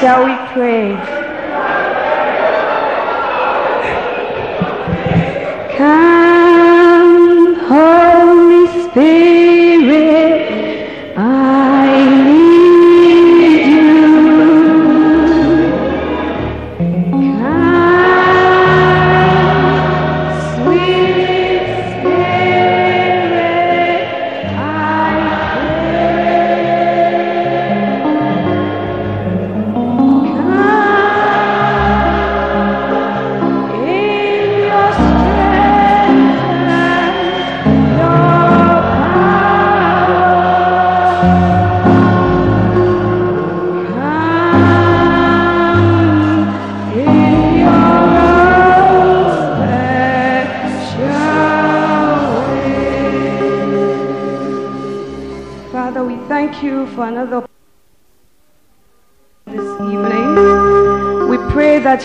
Shall we pray? Come, Holy Spirit,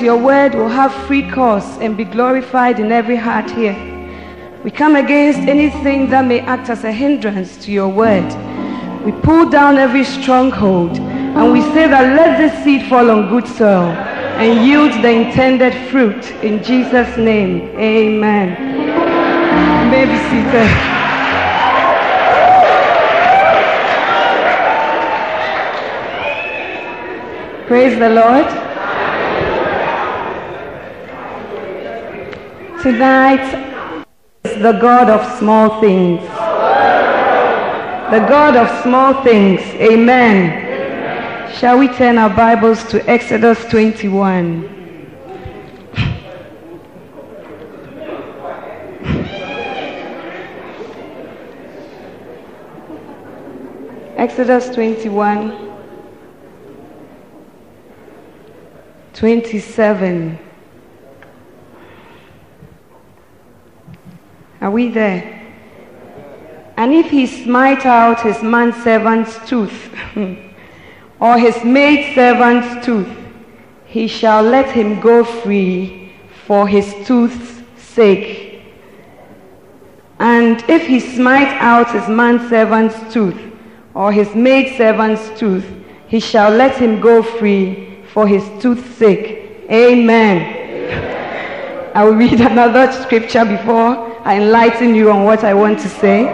your word will have free course and be glorified in every heart here. We come against anything that may act as a hindrance to your word. We pull down every stronghold and we say that let this seed fall on good soil and yield the intended fruit. In Jesus' name, amen. You seated. Praise the Lord. Tonight is the God of small things. The God of small things. Amen. Shall we turn our Bibles to Exodus 21? Exodus 21. 27. Are we there? And if he smite out his manservant's tooth, or his maidservant's tooth, he shall let him go free for his tooth's sake. And if he smite out his manservant's tooth, or his maidservant's tooth, he shall let him go free for his tooth's sake. Amen. I will read another scripture before I enlighten you on what I want to say.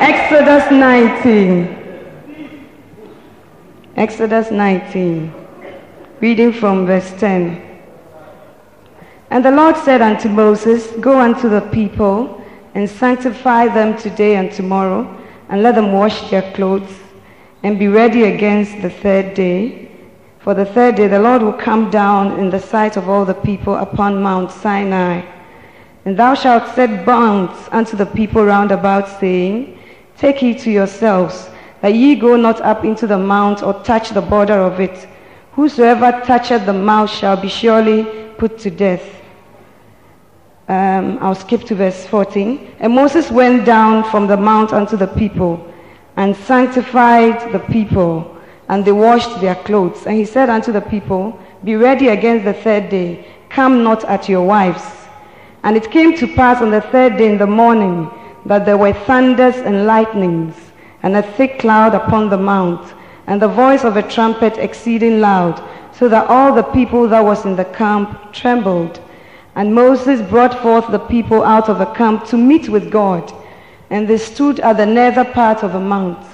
Exodus 19. Exodus 19. Reading from verse 10. And the Lord said unto Moses, Go unto the people and sanctify them today and tomorrow, and let them wash their clothes, and be ready against the third day. For the third day the Lord will come down in the sight of all the people upon Mount Sinai. And thou shalt set bounds unto the people round about, saying, Take heed to yourselves, that ye go not up into the mount or touch the border of it. Whosoever toucheth the mount shall be surely put to death. Um, I'll skip to verse 14. And Moses went down from the mount unto the people and sanctified the people, and they washed their clothes. And he said unto the people, Be ready against the third day, come not at your wives. And it came to pass on the third day in the morning that there were thunders and lightnings, and a thick cloud upon the mount, and the voice of a trumpet exceeding loud, so that all the people that was in the camp trembled. And Moses brought forth the people out of the camp to meet with God. And they stood at the nether part of the mount.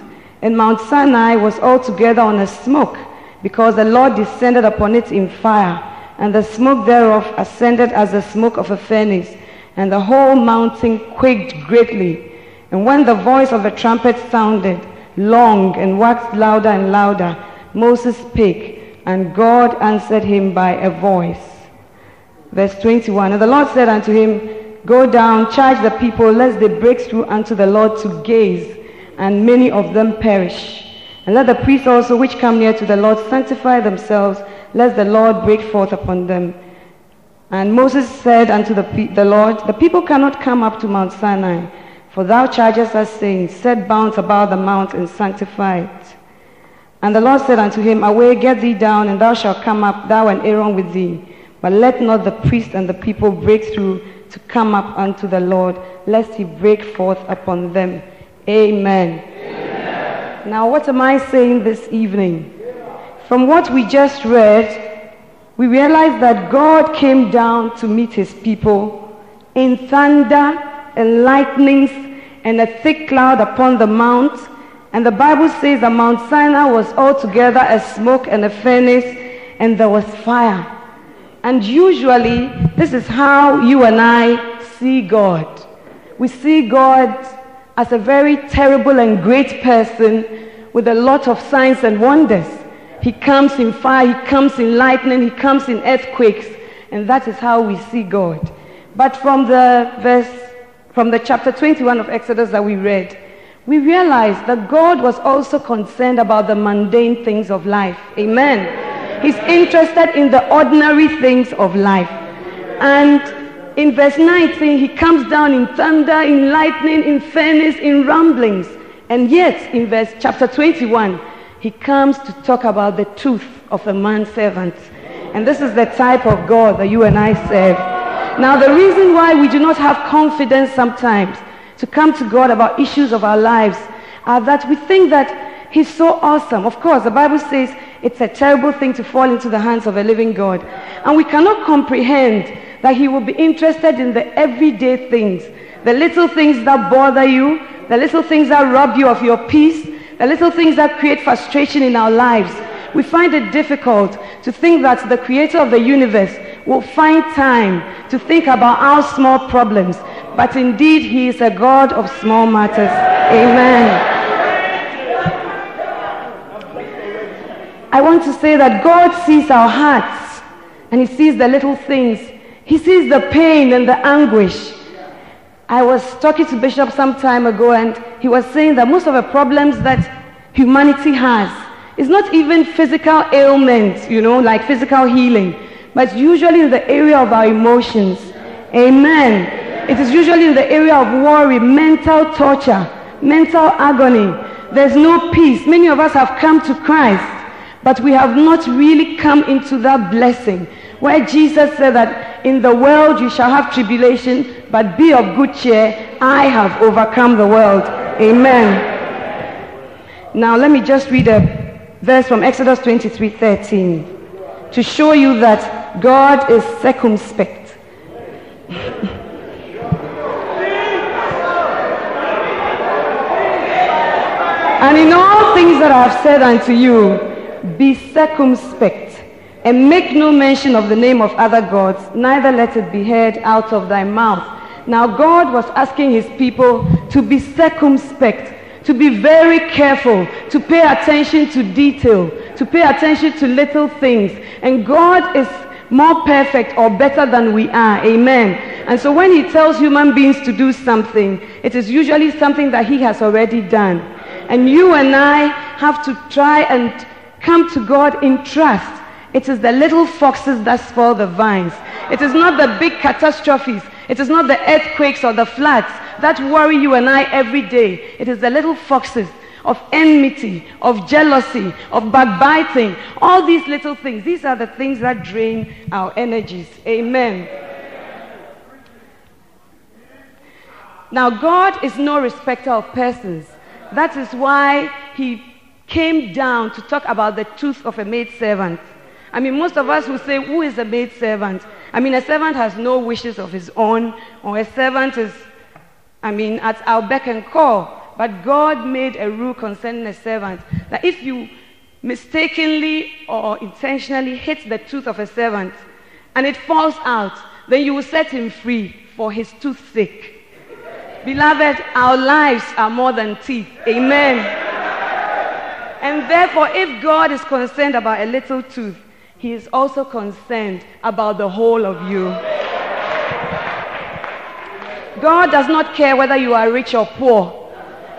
And Mount Sinai was altogether on a smoke, because the Lord descended upon it in fire, and the smoke thereof ascended as the smoke of a furnace, and the whole mountain quaked greatly. And when the voice of the trumpet sounded long and waxed louder and louder, Moses spake, and God answered him by a voice. Verse 21 And the Lord said unto him, Go down, charge the people, lest they break through unto the Lord to gaze, and many of them perish. And let the priests also which come near to the Lord sanctify themselves, lest the Lord break forth upon them. And Moses said unto the, the Lord, The people cannot come up to Mount Sinai, for thou chargest us, saying, Set bounds about the mount and sanctify it. And the Lord said unto him, Away, get thee down, and thou shalt come up, thou and Aaron with thee. But let not the priest and the people break through to come up unto the Lord, lest he break forth upon them. Amen. Amen. Now, what am I saying this evening? From what we just read, we realize that God came down to meet his people in thunder and lightnings and a thick cloud upon the mount. And the Bible says that Mount Sinai was altogether a smoke and a furnace, and there was fire. And usually, this is how you and I see God. We see God as a very terrible and great person with a lot of signs and wonders. He comes in fire, he comes in lightning, he comes in earthquakes, and that is how we see God. But from the verse, from the chapter 21 of Exodus that we read, we realize that God was also concerned about the mundane things of life. Amen. He's interested in the ordinary things of life. And in verse 19, he comes down in thunder, in lightning, in furnace, in rumblings. And yet, in verse chapter 21, he comes to talk about the truth of a man servant. And this is the type of God that you and I serve. Now, the reason why we do not have confidence sometimes to come to God about issues of our lives are that we think that He's so awesome. Of course, the Bible says it's a terrible thing to fall into the hands of a living God. And we cannot comprehend that He will be interested in the everyday things, the little things that bother you, the little things that rob you of your peace, the little things that create frustration in our lives. We find it difficult to think that the creator of the universe will find time to think about our small problems. But indeed, He is a God of small matters. Amen. I want to say that God sees our hearts and He sees the little things. He sees the pain and the anguish. I was talking to Bishop some time ago and he was saying that most of the problems that humanity has is not even physical ailments, you know, like physical healing, but usually in the area of our emotions. Amen. It is usually in the area of worry, mental torture, mental agony. There's no peace. Many of us have come to Christ but we have not really come into that blessing where Jesus said that in the world you shall have tribulation, but be of good cheer. I have overcome the world. Amen. Now let me just read a verse from Exodus 23 13 to show you that God is circumspect. and in all things that I have said unto you, be circumspect, and make no mention of the name of other gods, neither let it be heard out of thy mouth. Now, God was asking his people to be circumspect, to be very careful, to pay attention to detail, to pay attention to little things. And God is more perfect or better than we are. Amen. And so when he tells human beings to do something, it is usually something that he has already done. And you and I have to try and Come to God in trust. It is the little foxes that spoil the vines. It is not the big catastrophes. It is not the earthquakes or the floods that worry you and I every day. It is the little foxes of enmity, of jealousy, of backbiting. All these little things. These are the things that drain our energies. Amen. Now, God is no respecter of persons. That is why He came down to talk about the truth of a maid servant. I mean, most of us will say, Who is a maid servant? I mean, a servant has no wishes of his own, or a servant is, I mean, at our beck and call. But God made a rule concerning a servant that if you mistakenly or intentionally hit the tooth of a servant and it falls out, then you will set him free for his tooth's sake. Beloved, our lives are more than teeth. Amen. And therefore, if God is concerned about a little tooth, he is also concerned about the whole of you. God does not care whether you are rich or poor.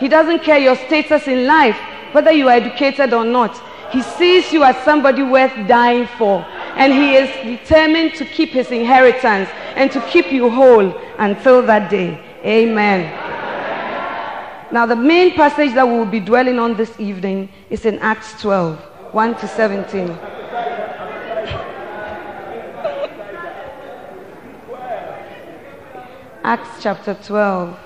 He doesn't care your status in life, whether you are educated or not. He sees you as somebody worth dying for. And He is determined to keep His inheritance and to keep you whole until that day. Amen. Now, the main passage that we will be dwelling on this evening is in Acts 12 1 to 17. Acts chapter 12.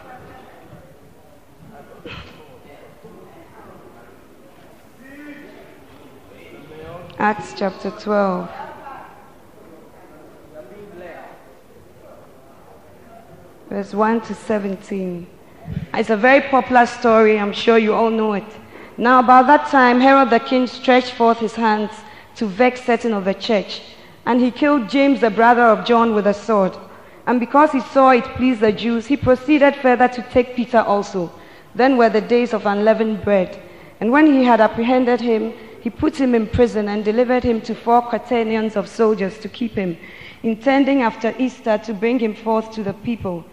Acts chapter 12. Verse 1 to 17. It's a very popular story. I'm sure you all know it. Now, about that time, Herod the king stretched forth his hands to vex certain of the church, and he killed James, the brother of John, with a sword. And because he saw it pleased the Jews, he proceeded further to take Peter also. Then were the days of unleavened bread. And when he had apprehended him, he put him in prison and delivered him to four quaternions of soldiers to keep him, intending after Easter to bring him forth to the people.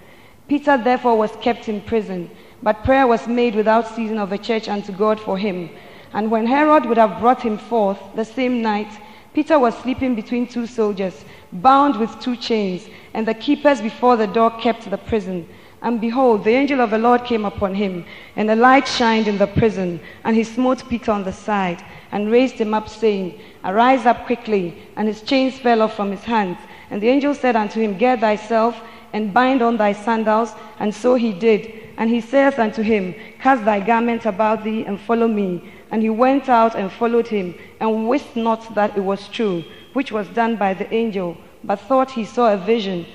Peter therefore was kept in prison, but prayer was made without ceasing of the church unto God for him. And when Herod would have brought him forth the same night, Peter was sleeping between two soldiers, bound with two chains, and the keepers before the door kept the prison. And behold, the angel of the Lord came upon him, and a light shined in the prison, and he smote Peter on the side, and raised him up, saying, Arise up quickly. And his chains fell off from his hands. And the angel said unto him, Gird thyself, and bind on thy sandals. And so he did. And he saith unto him, Cast thy garment about thee, and follow me. And he went out and followed him, and wist not that it was true, which was done by the angel, but thought he saw a vision.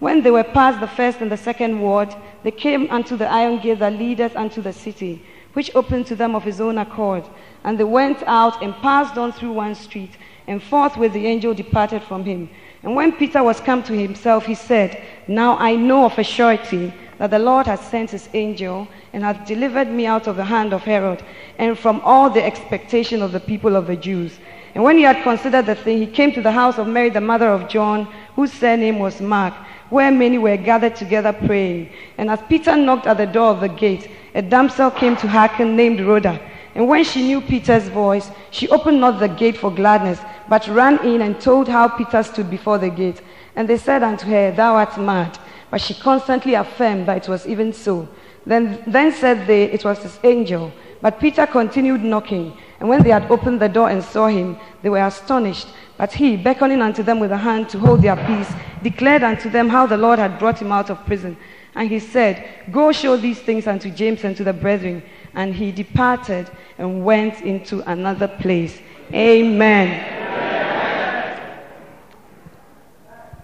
When they were past the first and the second ward, they came unto the iron gate that leadeth unto the city, which opened to them of his own accord. And they went out and passed on through one street, and forthwith the angel departed from him. And when Peter was come to himself, he said, Now I know of a surety that the Lord has sent his angel and hath delivered me out of the hand of Herod and from all the expectation of the people of the Jews. And when he had considered the thing, he came to the house of Mary, the mother of John, whose surname was Mark where many were gathered together praying. And as Peter knocked at the door of the gate, a damsel came to hearken named Rhoda. And when she knew Peter's voice, she opened not the gate for gladness, but ran in and told how Peter stood before the gate. And they said unto her, Thou art mad. But she constantly affirmed that it was even so. Then, then said they, It was his angel. But Peter continued knocking. And when they had opened the door and saw him, they were astonished. But he, beckoning unto them with a hand to hold their peace, declared unto them how the Lord had brought him out of prison. And he said, Go show these things unto James and to the brethren. And he departed and went into another place. Amen. Amen.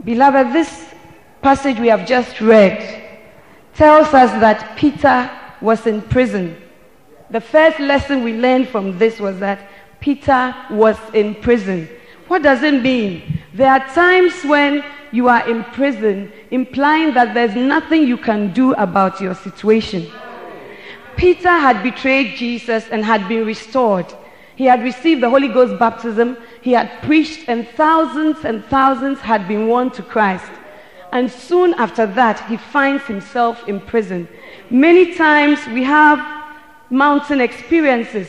Beloved, this passage we have just read tells us that Peter was in prison. The first lesson we learned from this was that Peter was in prison. What does it mean? There are times when you are in prison, implying that there's nothing you can do about your situation. Peter had betrayed Jesus and had been restored. He had received the Holy Ghost baptism. He had preached, and thousands and thousands had been won to Christ. And soon after that, he finds himself in prison. Many times we have mountain experiences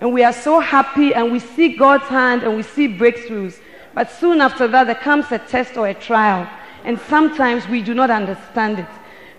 and we are so happy and we see God's hand and we see breakthroughs. But soon after that, there comes a test or a trial. And sometimes we do not understand it.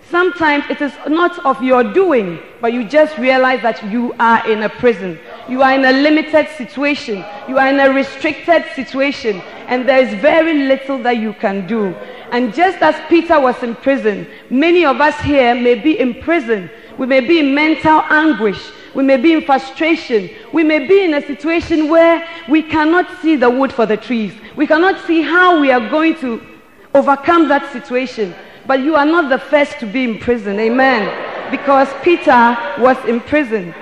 Sometimes it is not of your doing, but you just realize that you are in a prison. You are in a limited situation. You are in a restricted situation. And there is very little that you can do. And just as Peter was in prison, many of us here may be in prison. We may be in mental anguish. We may be in frustration. We may be in a situation where we cannot see the wood for the trees. We cannot see how we are going to overcome that situation. But you are not the first to be in prison. Amen. because Peter was in prison.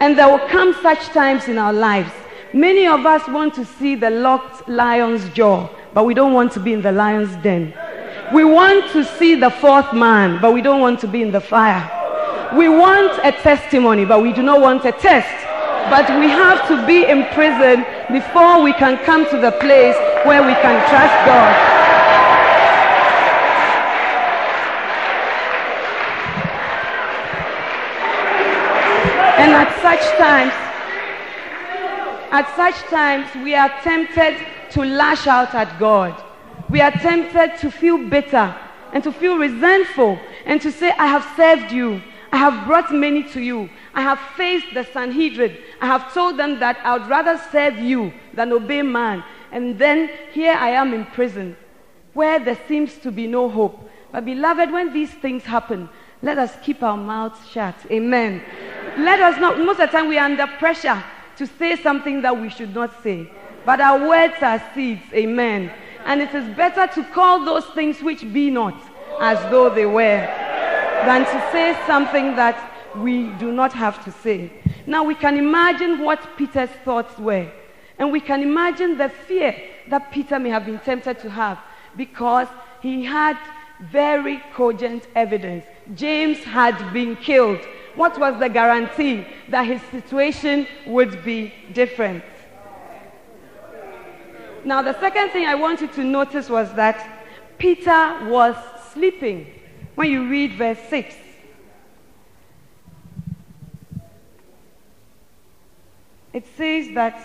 And there will come such times in our lives. Many of us want to see the locked lion's jaw, but we don't want to be in the lion's den. We want to see the fourth man, but we don't want to be in the fire. We want a testimony, but we do not want a test. But we have to be in prison before we can come to the place where we can trust God. And at such times, at such times, we are tempted to lash out at God. We are tempted to feel bitter and to feel resentful and to say, I have served you. I have brought many to you. I have faced the Sanhedrin. I have told them that I would rather serve you than obey man. And then here I am in prison where there seems to be no hope. But, beloved, when these things happen, let us keep our mouths shut. Amen. Let us not, most of the time we are under pressure to say something that we should not say. But our words are seeds. Amen. And it is better to call those things which be not as though they were than to say something that we do not have to say. Now we can imagine what Peter's thoughts were. And we can imagine the fear that Peter may have been tempted to have because he had very cogent evidence. James had been killed. What was the guarantee that his situation would be different? Now, the second thing I want you to notice was that Peter was sleeping. When you read verse 6, it says that,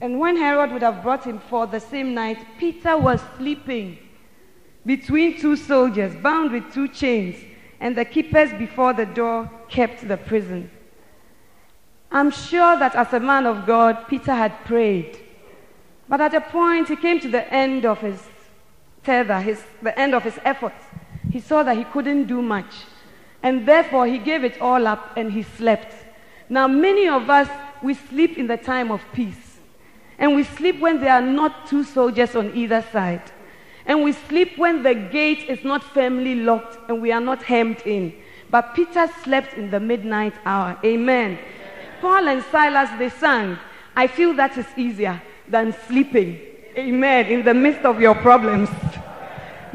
and when Herod would have brought him forth the same night, Peter was sleeping between two soldiers, bound with two chains, and the keepers before the door kept the prison. I'm sure that as a man of God, Peter had prayed. But at a point, he came to the end of his tether, his, the end of his efforts. He saw that he couldn't do much. And therefore, he gave it all up and he slept. Now, many of us, we sleep in the time of peace. And we sleep when there are not two soldiers on either side. And we sleep when the gate is not firmly locked and we are not hemmed in. But Peter slept in the midnight hour. Amen. Paul and Silas, they sang, I feel that is easier than sleeping. Amen. In the midst of your problems.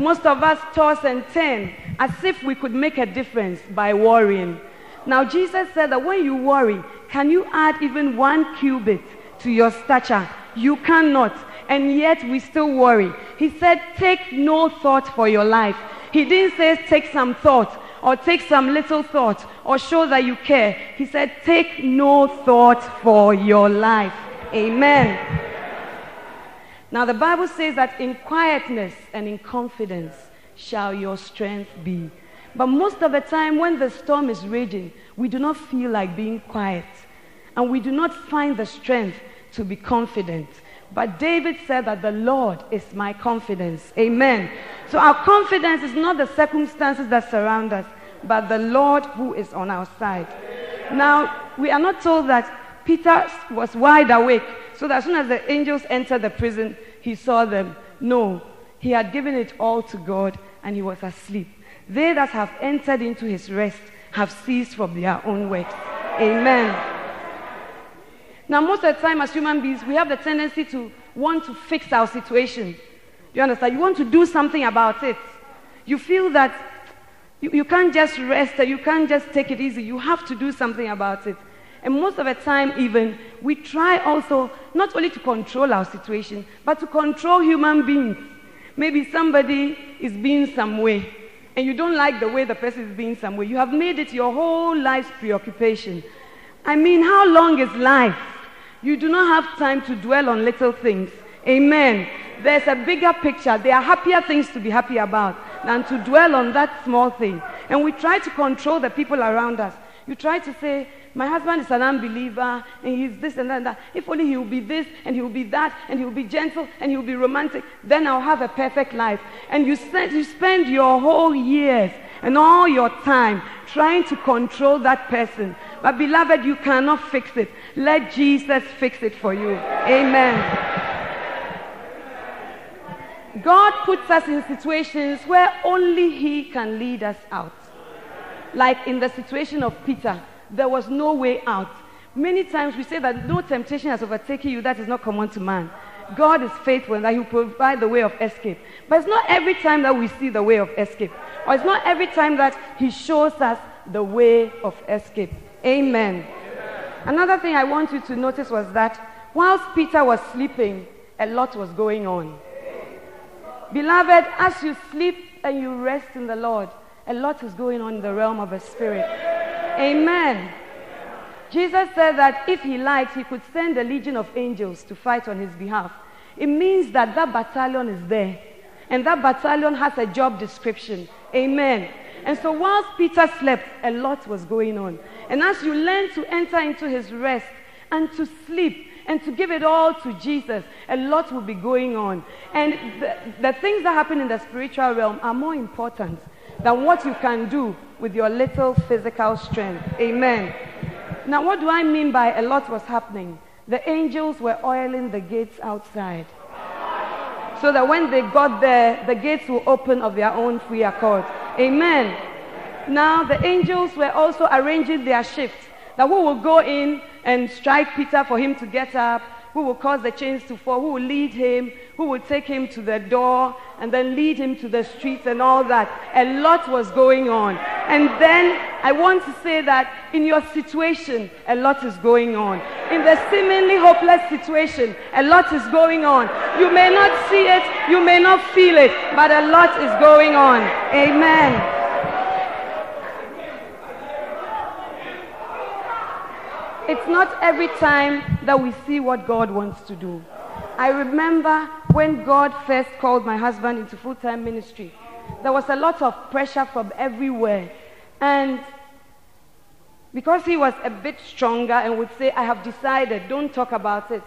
Most of us toss and turn as if we could make a difference by worrying. Now, Jesus said that when you worry, can you add even one cubit to your stature? You cannot. And yet we still worry. He said, Take no thought for your life. He didn't say, Take some thought or take some little thought or show that you care. He said, Take no thought for your life. Amen. Now, the Bible says that in quietness and in confidence shall your strength be. But most of the time, when the storm is raging, we do not feel like being quiet. And we do not find the strength to be confident. But David said that the Lord is my confidence. Amen. So our confidence is not the circumstances that surround us, but the Lord who is on our side. Now, we are not told that Peter was wide awake, so that as soon as the angels entered the prison, he saw them. No, he had given it all to God and he was asleep. They that have entered into his rest have ceased from their own works. Amen. Now, most of the time, as human beings, we have the tendency to want to fix our situation. You understand? You want to do something about it. You feel that you, you can't just rest, you can't just take it easy. You have to do something about it. And most of the time, even, we try also not only to control our situation, but to control human beings. Maybe somebody is being some way, and you don't like the way the person is being some way. You have made it your whole life's preoccupation. I mean, how long is life? You do not have time to dwell on little things. Amen. There's a bigger picture. There are happier things to be happy about than to dwell on that small thing. And we try to control the people around us. You try to say, my husband is an unbeliever and he's this and that, and that. If only he will be this and he will be that and he will be gentle and he will be romantic, then I'll have a perfect life. And you, spend, you spend your whole years and all your time trying to control that person. But beloved, you cannot fix it. Let Jesus fix it for you. Amen. God puts us in situations where only He can lead us out. like in the situation of Peter, there was no way out. Many times we say that no temptation has overtaken you that is not common to man. God is faithful and that He will provide the way of escape. But it's not every time that we see the way of escape, or it's not every time that He shows us the way of escape. Amen. Amen. Another thing I want you to notice was that whilst Peter was sleeping, a lot was going on. Beloved, as you sleep and you rest in the Lord, a lot is going on in the realm of the Spirit. Amen. Jesus said that if he liked, he could send a legion of angels to fight on his behalf. It means that that battalion is there. And that battalion has a job description. Amen. And so whilst Peter slept, a lot was going on. And as you learn to enter into his rest and to sleep and to give it all to Jesus, a lot will be going on. And the, the things that happen in the spiritual realm are more important than what you can do with your little physical strength. Amen. Now, what do I mean by a lot was happening? The angels were oiling the gates outside. So that when they got there, the gates will open of their own free accord. Amen. Now, the angels were also arranging their shift. That who will go in and strike Peter for him to get up, who will cause the chains to fall, who will lead him, who will take him to the door and then lead him to the streets and all that. A lot was going on. And then I want to say that in your situation, a lot is going on. In the seemingly hopeless situation, a lot is going on. You may not see it, you may not feel it, but a lot is going on. Amen. It's not every time that we see what God wants to do. I remember when God first called my husband into full time ministry, there was a lot of pressure from everywhere. And because he was a bit stronger and would say, I have decided, don't talk about it,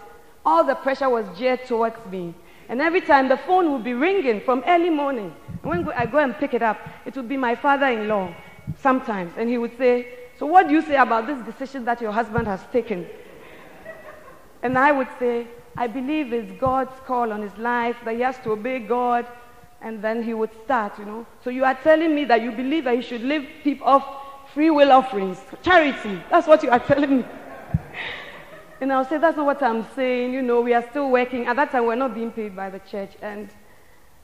all the pressure was geared towards me. And every time the phone would be ringing from early morning. When I go and pick it up, it would be my father in law sometimes. And he would say, so, what do you say about this decision that your husband has taken? And I would say, I believe it's God's call on his life, that he has to obey God, and then he would start, you know. So, you are telling me that you believe that he should live off free will offerings, charity. That's what you are telling me. and I'll say, That's not what I'm saying. You know, we are still working. At that time, we're not being paid by the church. And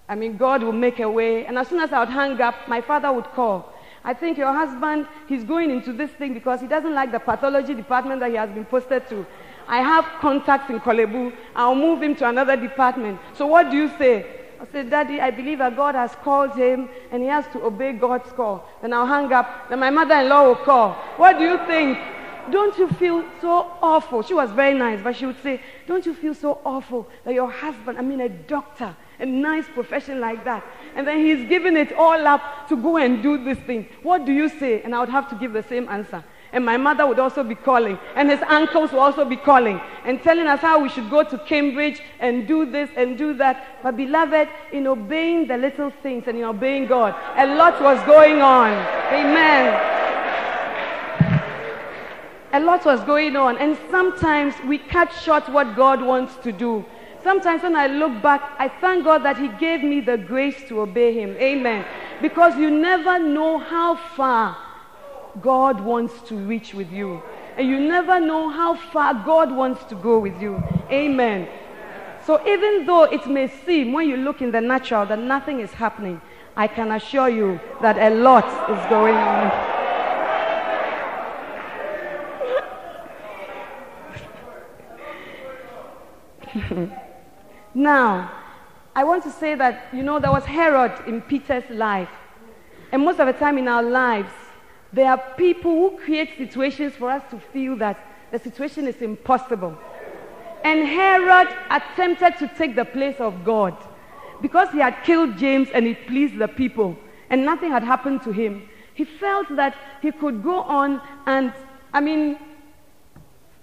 I mean, God will make a way. And as soon as I would hang up, my father would call. I think your husband, he's going into this thing because he doesn't like the pathology department that he has been posted to. I have contacts in Korle Bu. I'll move him to another department. So what do you say? I said, Daddy, I believe that God has called him and he has to obey God's call. Then I'll hang up. Then my mother-in-law will call. What do you think? Don't you feel so awful? She was very nice, but she would say, Don't you feel so awful that your husband, I mean, a doctor, a nice profession like that, and then he's giving it all up to go and do this thing. What do you say? And I would have to give the same answer. And my mother would also be calling, and his uncles would also be calling and telling us how we should go to Cambridge and do this and do that. But, beloved, in obeying the little things and in obeying God, a lot was going on. Amen. A lot was going on, and sometimes we cut short what God wants to do Sometimes when I look back, I thank God that He gave me the grace to obey Him. Amen. Because you never know how far God wants to reach with you. And you never know how far God wants to go with you. Amen. So even though it may seem when you look in the natural that nothing is happening, I can assure you that a lot is going on. Now, I want to say that, you know, there was Herod in Peter's life. And most of the time in our lives, there are people who create situations for us to feel that the situation is impossible. And Herod attempted to take the place of God because he had killed James and it pleased the people and nothing had happened to him. He felt that he could go on and, I mean,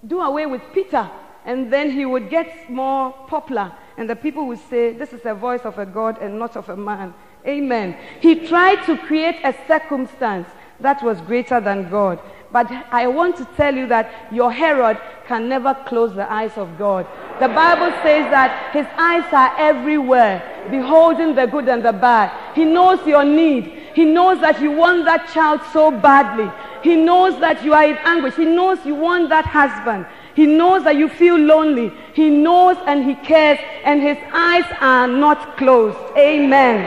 do away with Peter and then he would get more popular and the people will say, This is the voice of a God and not of a man. Amen. He tried to create a circumstance that was greater than God. But I want to tell you that your Herod can never close the eyes of God. The Bible says that his eyes are everywhere, beholding the good and the bad. He knows your need. He knows that you want that child so badly. He knows that you are in anguish. He knows you want that husband. He knows that you feel lonely. He knows and he cares, and his eyes are not closed. Amen.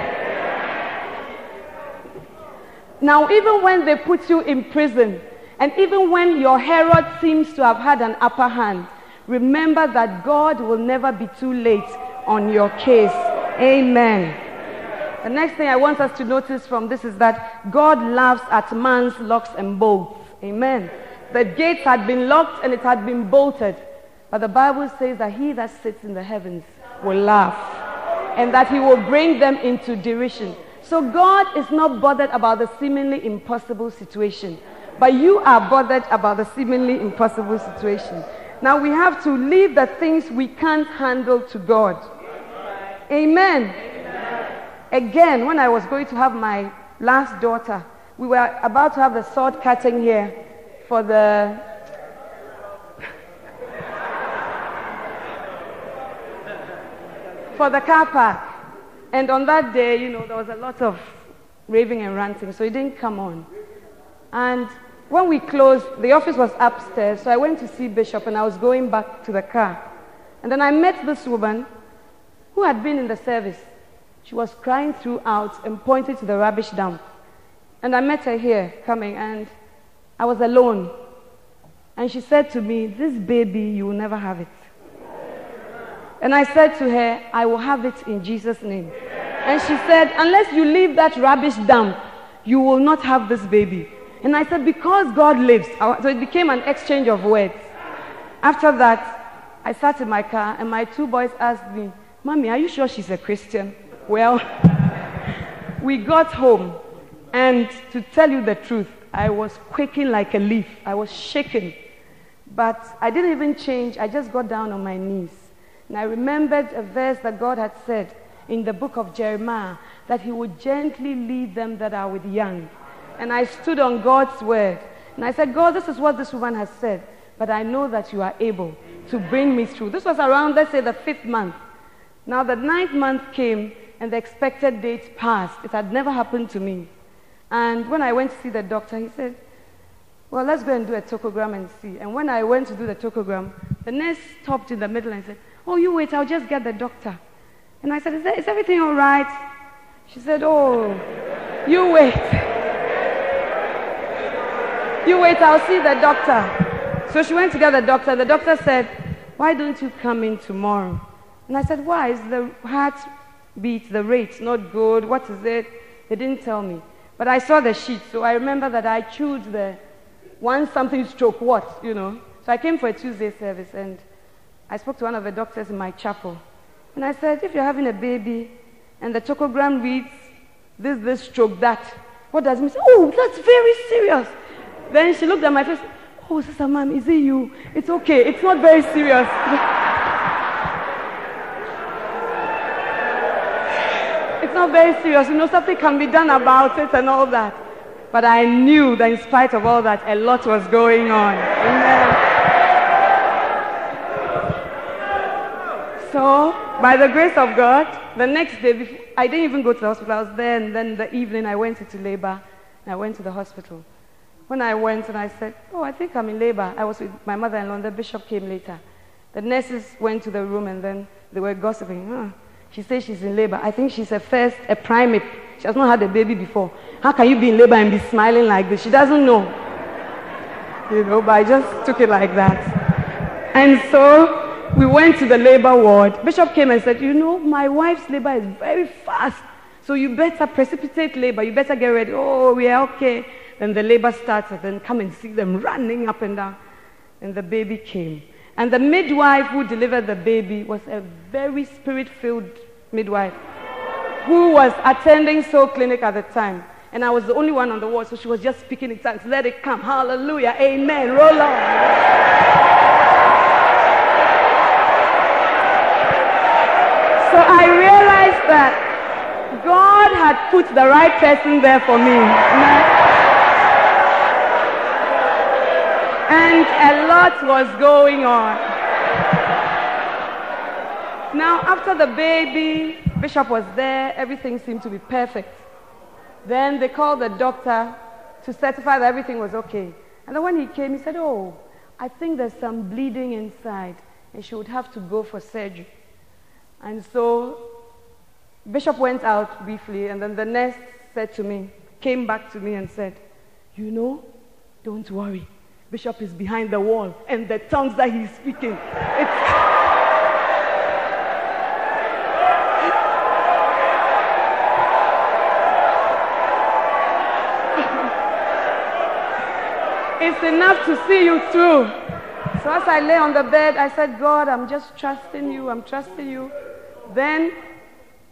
Now, even when they put you in prison, and even when your Herod seems to have had an upper hand, remember that God will never be too late on your case. Amen. The next thing I want us to notice from this is that God laughs at man's locks and bolts. Amen. The gates had been locked and it had been bolted. But the Bible says that he that sits in the heavens will laugh and that he will bring them into derision. So God is not bothered about the seemingly impossible situation, but you are bothered about the seemingly impossible situation. Now we have to leave the things we can't handle to God. Amen. Amen. Again, when I was going to have my last daughter, we were about to have the sword cutting here for the for the car park. And on that day, you know, there was a lot of raving and ranting, so it didn't come on. And when we closed, the office was upstairs, so I went to see Bishop and I was going back to the car. And then I met this woman who had been in the service. She was crying throughout and pointed to the rubbish dump. And I met her here coming, and I was alone. And she said to me, This baby, you will never have it. And I said to her, I will have it in Jesus' name. And she said, Unless you leave that rubbish dump, you will not have this baby. And I said, Because God lives. So it became an exchange of words. After that, I sat in my car, and my two boys asked me, Mommy, are you sure she's a Christian? Well, we got home, and to tell you the truth, I was quaking like a leaf. I was shaking. But I didn't even change. I just got down on my knees. And I remembered a verse that God had said in the book of Jeremiah that He would gently lead them that are with young. And I stood on God's word. And I said, God, this is what this woman has said. But I know that you are able to bring me through. This was around, let's say, the fifth month. Now, the ninth month came and the expected date passed. It had never happened to me. And when I went to see the doctor, he said, Well, let's go and do a tocogram and see. And when I went to do the tocogram, the nurse stopped in the middle and said, Oh, you wait, I'll just get the doctor. And I said, Is, everything all right? She said, Oh, you wait. You wait, I'll see the doctor. So she went to get the doctor. The doctor said, Why don't you come in tomorrow? And I said, Why? Is the heart beat, the rate not good? What is it? They didn't tell me. But I saw the sheet, so I remember that I chose the one something stroke what, you know. So I came for a Tuesday service and I spoke to one of the doctors in my chapel. And I said, if you're having a baby and the tocogram reads this, this stroke, that, what does it mean? Oh, that's very serious. Then she looked at my face. Oh, Sister Ma'am, is it you? It's okay. It's not very serious. not very serious. You know, something can be done about it and all that. But I knew that in spite of all that, a lot was going on. Amen. So, by the grace of God, the next day, I didn't even go to the hospital. I was there, and then the evening I went into labor, and I went to the hospital. When I went and I said, Oh, I think I'm in labor, I was with my mother in law, the bishop came later. The nurses went to the room, and then they were gossiping. Huh. She says she's in labor. I think she's a first, a primate. She has not had a baby before. How can you be in labor and be smiling like this? She doesn't know. You know, but I just took it like that. And so we went to the labor ward. Bishop came and said, You know, my wife's labor is very fast. So you better precipitate labor. You better get ready. Oh, we are okay. Then the labor started. Then come and see them running up and down. And the baby came. And the midwife who delivered the baby was a very spirit filled midwife who was attending Soul Clinic at the time. And I was the only one on the ward, so she was just speaking in tongues. Let it come. Hallelujah. Amen. Roll on. So I realized that God had put the right person there for me. And a lot was going on. Now, after the baby, Bishop was there, everything seemed to be perfect. Then they called the doctor to certify that everything was okay. And then when he came, he said, Oh, I think there's some bleeding inside, and she would have to go for surgery. And so Bishop went out briefly, and then the nurse said to me, came back to me and said, You know, don't worry. Bishop is behind the wall, and the tongues that he's speaking, it's. enough to see you through. So as I lay on the bed, I said, God, I'm just trusting you. I'm trusting you. Then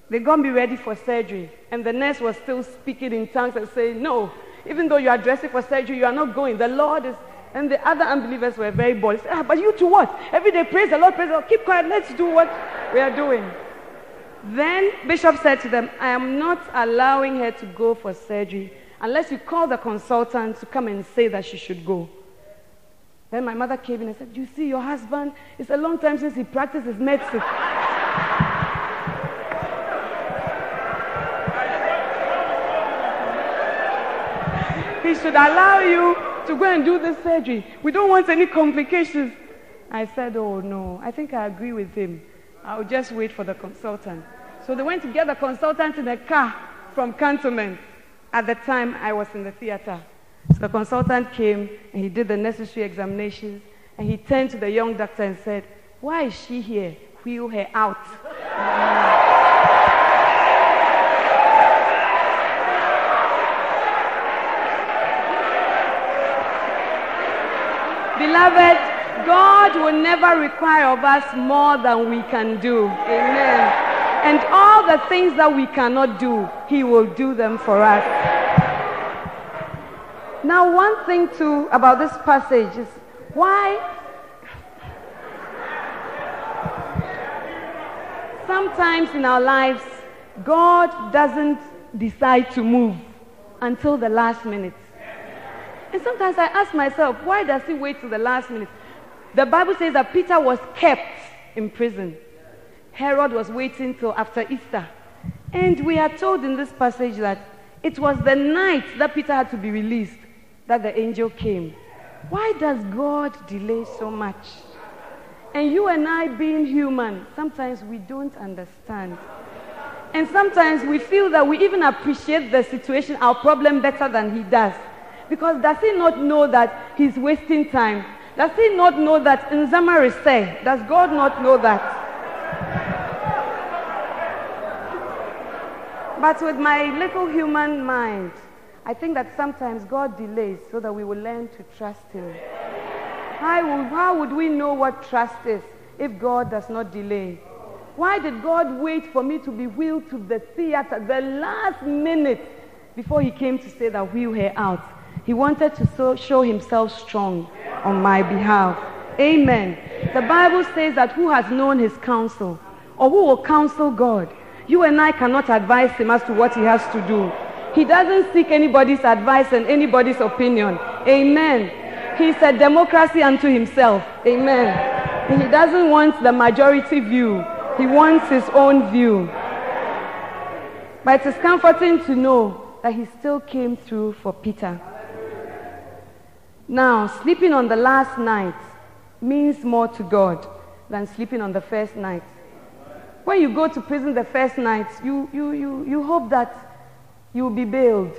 they got be ready for surgery. And the nurse was still speaking in tongues and saying, No, even though you are dressing for surgery, you are not going. The Lord is. And the other unbelievers were very bold. Said, ah, but you to what? Every day, praise the Lord, praise the Lord. Keep quiet. Let's do what we are doing. Then Bishop said to them, I am not allowing her to go for surgery unless you call the consultant to come and say that she should go. Then my mother came in and said, You see, your husband, it's a long time since he practices medicine. he should allow you to go and do the surgery. We don't want any complications. I said, Oh, no, I think I agree with him. I'll just wait for the consultant. So they went to get the consultant in a car from Cantonment. At the time, I was in the theater. So the consultant came and he did the necessary examinations and he turned to the young doctor and said, Why is she here? Wheel her out. Beloved, God will never require of us more than we can do. Amen. And all the things that we cannot do, He will do them for us. Now, one thing too about this passage is why sometimes in our lives, God doesn't decide to move until the last minute. And sometimes I ask myself, why does he wait till the last minute? The Bible says that Peter was kept in prison. Herod was waiting till after Easter. And we are told in this passage that it was the night that Peter had to be released that the angel came. Why does God delay so much? And you and I, being human, sometimes we don't understand. And sometimes we feel that we even appreciate the situation, our problem, better than he does. Because does he not know that he's wasting time? Does he not know that in Zamarise? Does God not know that? But with my little human mind, I think that sometimes God delays so that we will learn to trust Him. How would, how would we know what trust is if God does not delay? Why did God wait for me to be wheeled to the theater the last minute before He came to say that wheel her out? He wanted to so, show Himself strong on my behalf. Amen. The Bible says that who has known His counsel or who will counsel God? You and I cannot advise him as to what he has to do. He doesn't seek anybody's advice and anybody's opinion. Amen. He's a democracy unto himself. Amen. He doesn't want the majority view. He wants his own view. But it is comforting to know that he still came through for Peter. Now, sleeping on the last night means more to God than sleeping on the first night. When you go to prison the first night, you, you, you, you hope that you will be bailed.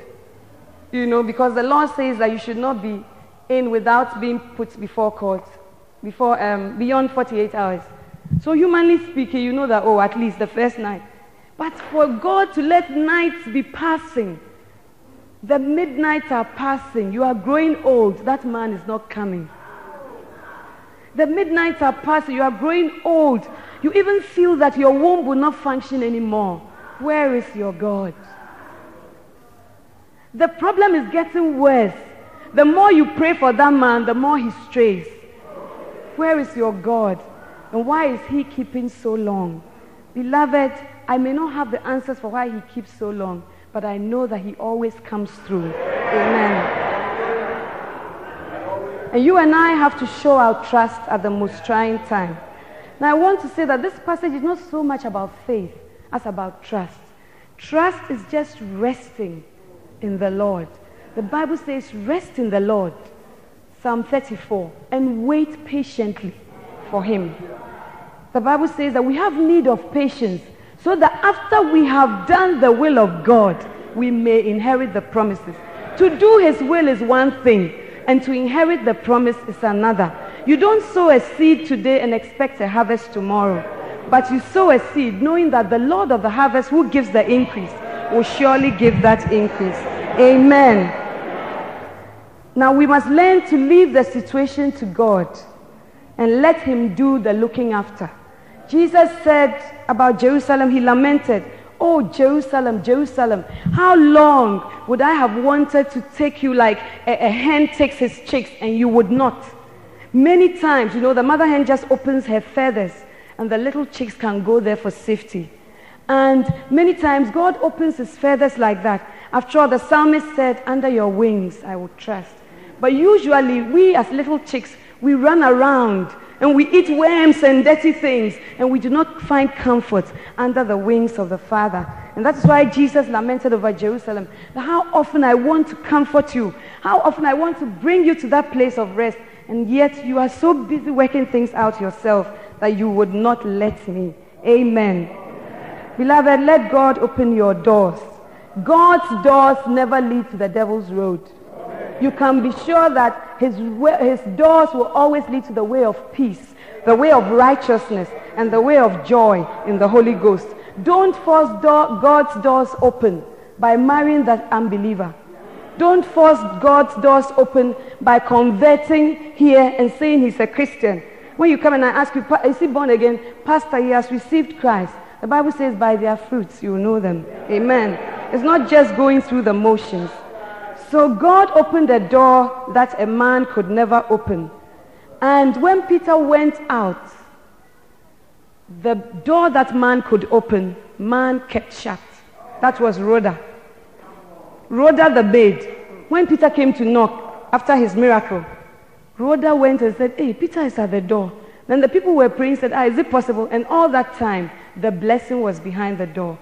You know, because the law says that you should not be in without being put before court, before, um, beyond 48 hours. So, humanly speaking, you know that, oh, at least the first night. But for God to let nights be passing, the midnights are passing, you are growing old, that man is not coming. The midnights are passing, you are growing old, you even feel that your womb will not function anymore. Where is your God? The problem is getting worse. The more you pray for that man, the more he strays. Where is your God? And why is he keeping so long? Beloved, I may not have the answers for why he keeps so long, but I know that he always comes through. Amen. And you and I have to show our trust at the most trying time. Now, I want to say that this passage is not so much about faith as about trust. Trust is just resting in the Lord. The Bible says, rest in the Lord. Psalm 34. And wait patiently for him. The Bible says that we have need of patience so that after we have done the will of God, we may inherit the promises. To do his will is one thing, and to inherit the promise is another. You don't sow a seed today and expect a harvest tomorrow, but you sow a seed knowing that the Lord of the harvest who gives the increase will surely give that increase. Amen. Now we must learn to leave the situation to God and let Him do the looking after. Jesus said about Jerusalem, He lamented, Oh, Jerusalem, Jerusalem, how long would I have wanted to take you like a, a hen takes his chicks and you would not? Many times, you know, the mother hen just opens her feathers and the little chicks can go there for safety. And many times, God opens his feathers like that. After all, the psalmist said, Under your wings I will trust. But usually, we as little chicks, we run around and we eat worms and dirty things, and we do not find comfort under the wings of the Father. And that's why Jesus lamented over Jerusalem. How often I want to comfort you, how often I want to bring you to that place of rest, and yet you are so busy working things out yourself that you would not let me. Amen. Beloved, let God open your doors. God's doors never lead to the devil's road you can be sure that his, his doors will always lead to the way of peace, the way of righteousness, and the way of joy in the Holy Ghost. Don't force door, God's doors open by marrying that unbeliever. Don't force God's doors open by converting here and saying he's a Christian. When you come and I ask you, is he born again? Pastor, he has received Christ. The Bible says, by their fruits you will know them. Amen. It's not just going through the motions. So God opened a door that a man could never open. And when Peter went out, the door that man could open, man kept shut. That was Rhoda. Rhoda the maid. When Peter came to knock after his miracle, Rhoda went and said, Hey, Peter is at the door. Then the people were praying, said, Ah, is it possible? And all that time, the blessing was behind the door.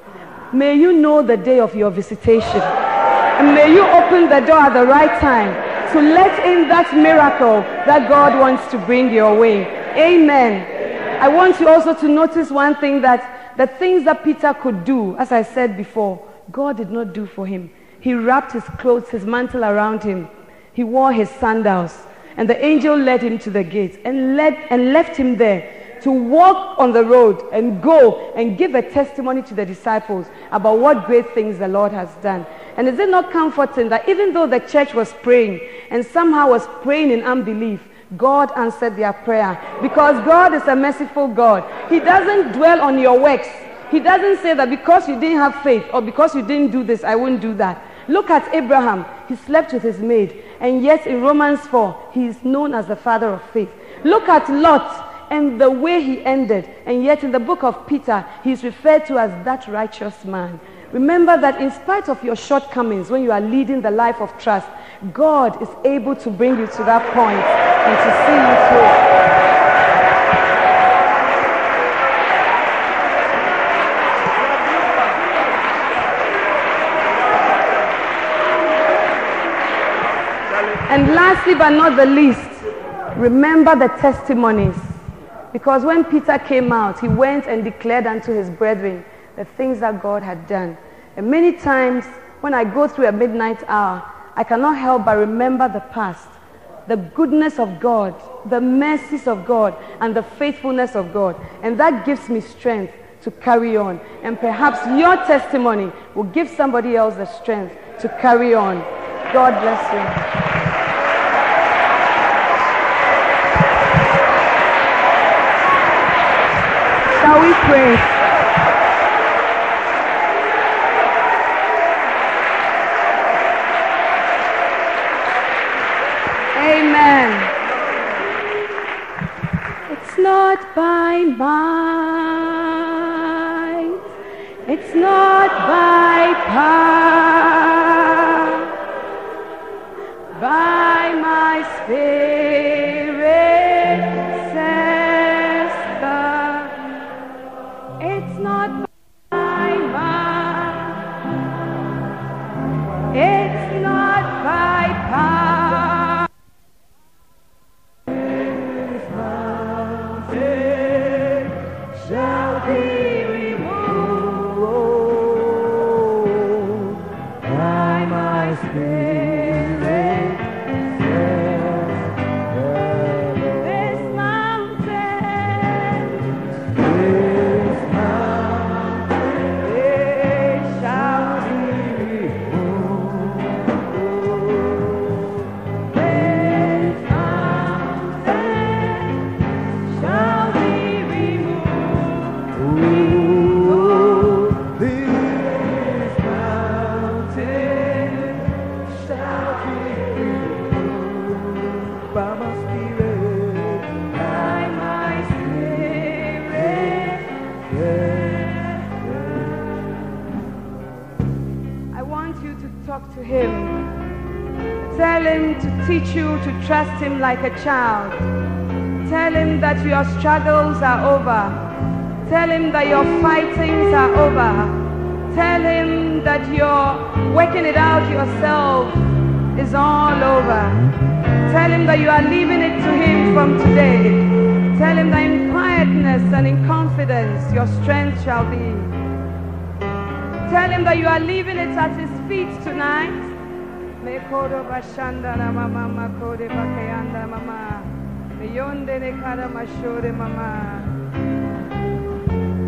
May you know the day of your visitation. And may you open the door at the right time to let in that miracle that God wants to bring your way. Amen. I want you also to notice one thing that the things that Peter could do, as I said before, God did not do for him. He wrapped his clothes, his mantle around him. He wore his sandals. And the angel led him to the gate and, led, and left him there to walk on the road and go and give a testimony to the disciples about what great things the Lord has done. And is it not comforting that even though the church was praying and somehow was praying in unbelief, God answered their prayer because God is a merciful God. He doesn't dwell on your works. He doesn't say that because you didn't have faith or because you didn't do this, I won't do that. Look at Abraham. He slept with his maid. And yet in Romans 4, he is known as the father of faith. Look at Lot and the way he ended. And yet in the book of Peter, he is referred to as that righteous man. Remember that in spite of your shortcomings, when you are leading the life of trust, God is able to bring you to that point and to see you through. And lastly, but not the least, remember the testimonies because when Peter came out, he went and declared unto his brethren the things that God had done. And many times when I go through a midnight hour, I cannot help but remember the past, the goodness of God, the mercies of God, and the faithfulness of God. And that gives me strength to carry on. And perhaps your testimony will give somebody else the strength to carry on. God bless you. Shall we teach you to trust him like a child. Tell him that your struggles are over. Tell him that your fightings are over. Tell him that you're working it out yourself is all over. Tell him that you are leaving it to him from today. Tell him that in quietness and in confidence your strength shall be. Tell him that you are leaving it at his feet tonight.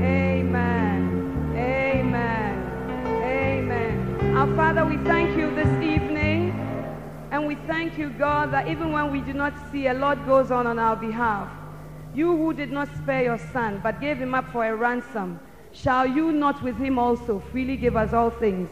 Amen. Amen. Amen. Our Father, we thank you this evening. And we thank you, God, that even when we do not see, a lot goes on on our behalf. You who did not spare your son, but gave him up for a ransom, shall you not with him also freely give us all things?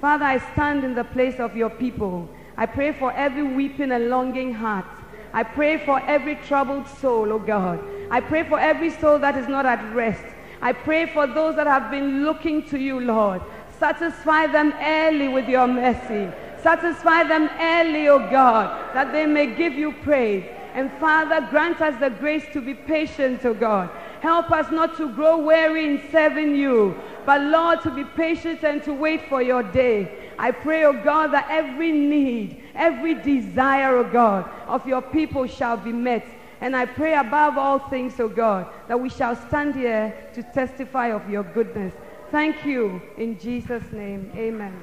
Father, I stand in the place of your people. I pray for every weeping and longing heart. I pray for every troubled soul, oh God. I pray for every soul that is not at rest. I pray for those that have been looking to you, Lord. Satisfy them early with your mercy. Satisfy them early, O God, that they may give you praise. And Father, grant us the grace to be patient, O God. Help us not to grow weary in serving you, but Lord, to be patient and to wait for your day. I pray, O God, that every need, every desire, O God, of your people shall be met. And I pray above all things, O God, that we shall stand here to testify of your goodness. Thank you. In Jesus' name, amen.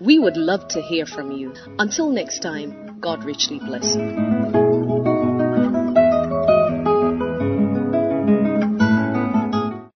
We would love to hear from you. Until next time, God richly bless you.